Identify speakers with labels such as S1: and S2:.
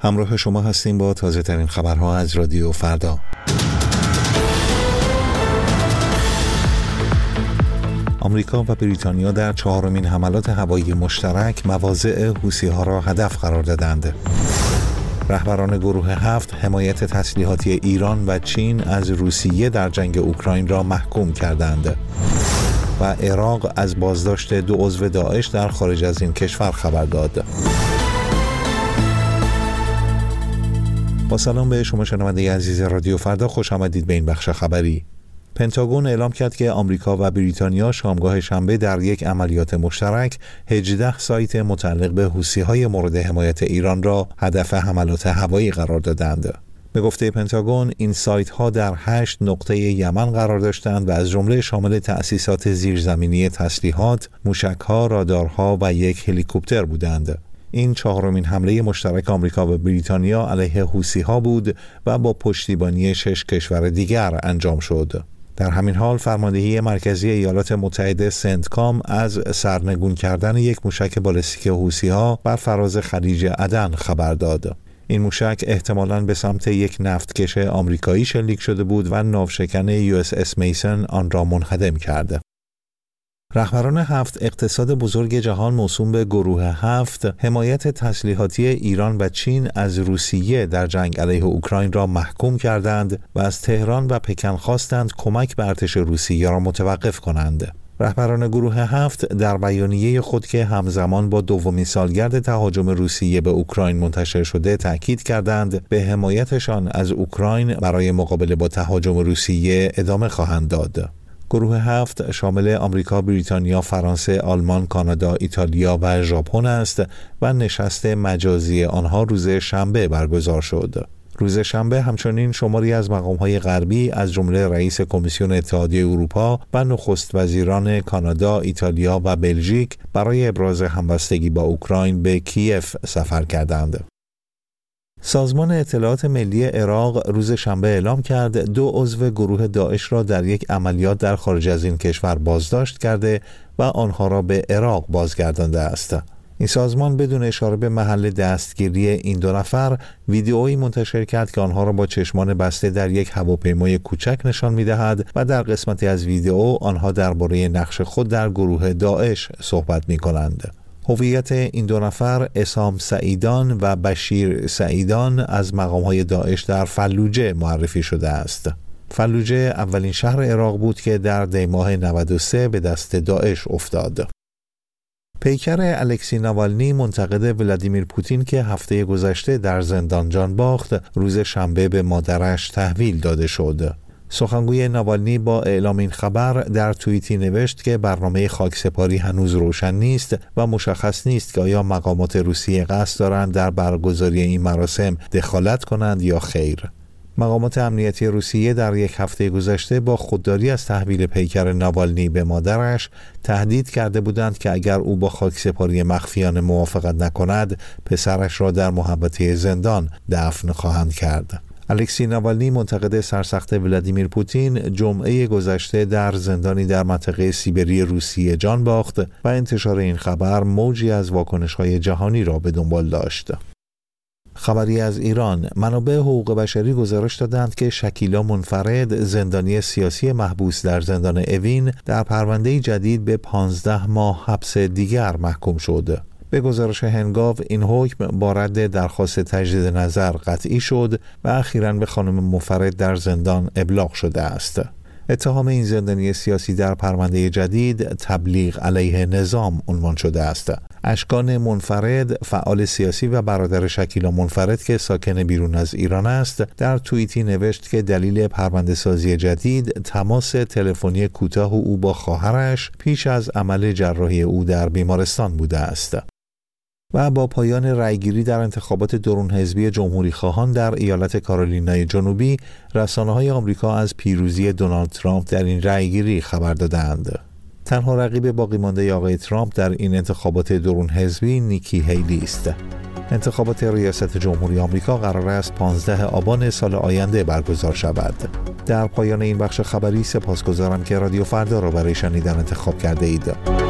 S1: همراه شما هستیم با تازه ترین خبرها از رادیو فردا آمریکا و بریتانیا در چهارمین حملات هوایی مشترک مواضع حوسی ها را هدف قرار دادند. رهبران گروه هفت حمایت تسلیحاتی ایران و چین از روسیه در جنگ اوکراین را محکوم کردند. و عراق از بازداشت دو عضو داعش در خارج از این کشور خبر داد. با سلام به شما شنونده عزیز رادیو فردا خوش آمدید به این بخش خبری پنتاگون اعلام کرد که آمریکا و بریتانیا شامگاه شنبه در یک عملیات مشترک 18 سایت متعلق به های مورد حمایت ایران را هدف حملات هوایی قرار دادند. به گفته پنتاگون این سایت ها در هشت نقطه یمن قرار داشتند و از جمله شامل تأسیسات زیرزمینی تسلیحات، موشک ها، رادارها و یک هلیکوپتر بودند. این چهارمین حمله مشترک آمریکا و بریتانیا علیه حوسی ها بود و با پشتیبانی شش کشور دیگر انجام شد. در همین حال فرماندهی مرکزی ایالات متحده سنتکام از سرنگون کردن یک موشک بالستیک حوسی ها بر فراز خلیج عدن خبر داد. این موشک احتمالاً به سمت یک نفتکش آمریکایی شلیک شده بود و ناوشکن یو اس میسن آن را منهدم کرده. رهبران هفت اقتصاد بزرگ جهان موسوم به گروه هفت حمایت تسلیحاتی ایران و چین از روسیه در جنگ علیه اوکراین را محکوم کردند و از تهران و پکن خواستند کمک به ارتش روسیه را متوقف کنند. رهبران گروه هفت در بیانیه خود که همزمان با دومین سالگرد تهاجم روسیه به اوکراین منتشر شده تاکید کردند به حمایتشان از اوکراین برای مقابله با تهاجم روسیه ادامه خواهند داد. گروه هفت شامل آمریکا، بریتانیا، فرانسه، آلمان، کانادا، ایتالیا و ژاپن است و نشست مجازی آنها روز شنبه برگزار شد. روز شنبه همچنین شماری از مقامهای غربی از جمله رئیس کمیسیون اتحادیه اروپا و نخست وزیران کانادا، ایتالیا و بلژیک برای ابراز همبستگی با اوکراین به کیف سفر کردند. سازمان اطلاعات ملی عراق روز شنبه اعلام کرد دو عضو گروه داعش را در یک عملیات در خارج از این کشور بازداشت کرده و آنها را به عراق بازگردانده است. این سازمان بدون اشاره به محل دستگیری این دو نفر ویدیویی منتشر کرد که آنها را با چشمان بسته در یک هواپیمای کوچک نشان می‌دهد و در قسمتی از ویدیو آنها درباره نقش خود در گروه داعش صحبت می کنند. هویت این دو نفر اسام سعیدان و بشیر سعیدان از های داعش در فلوجه معرفی شده است. فلوجه اولین شهر عراق بود که در دیماه 93 به دست داعش افتاد. پیکر الکسی نوالنی منتقد ولادیمیر پوتین که هفته گذشته در زندان جان باخت روز شنبه به مادرش تحویل داده شد. سخنگوی نوالنی با اعلام این خبر در توییتی نوشت که برنامه خاکسپاری هنوز روشن نیست و مشخص نیست که آیا مقامات روسیه قصد دارند در برگزاری این مراسم دخالت کنند یا خیر. مقامات امنیتی روسیه در یک هفته گذشته با خودداری از تحویل پیکر نوالنی به مادرش تهدید کرده بودند که اگر او با خاکسپاری مخفیانه موافقت نکند پسرش را در محبته زندان دفن خواهند کرد. الکسی نوالنی منتقد سرسخت ولادیمیر پوتین جمعه گذشته در زندانی در منطقه سیبری روسیه جان باخت و انتشار این خبر موجی از واکنش های جهانی را به دنبال داشت. خبری از ایران منابع حقوق بشری گزارش دادند که شکیلا منفرد زندانی سیاسی محبوس در زندان اوین در پرونده جدید به 15 ماه حبس دیگر محکوم شد. به گزارش هنگاو این حکم با رد درخواست تجدید نظر قطعی شد و اخیرا به خانم مفرد در زندان ابلاغ شده است. اتهام این زندانی سیاسی در پرونده جدید تبلیغ علیه نظام عنوان شده است. اشکان منفرد فعال سیاسی و برادر شکیلا منفرد که ساکن بیرون از ایران است در توییتی نوشت که دلیل پرونده سازی جدید تماس تلفنی کوتاه او با خواهرش پیش از عمل جراحی او در بیمارستان بوده است. و با پایان رأیگیری در انتخابات درون حزبی جمهوری خواهان در ایالت کارولینای جنوبی رسانه های آمریکا از پیروزی دونالد ترامپ در این رأیگیری خبر دادند. تنها رقیب باقی مانده آقای ترامپ در این انتخابات درون حزبی نیکی هیلی است. انتخابات ریاست جمهوری آمریکا قرار است 15 آبان سال آینده برگزار شود. در پایان این بخش خبری سپاسگزارم که رادیو فردا را برای شنیدن انتخاب کرده اید.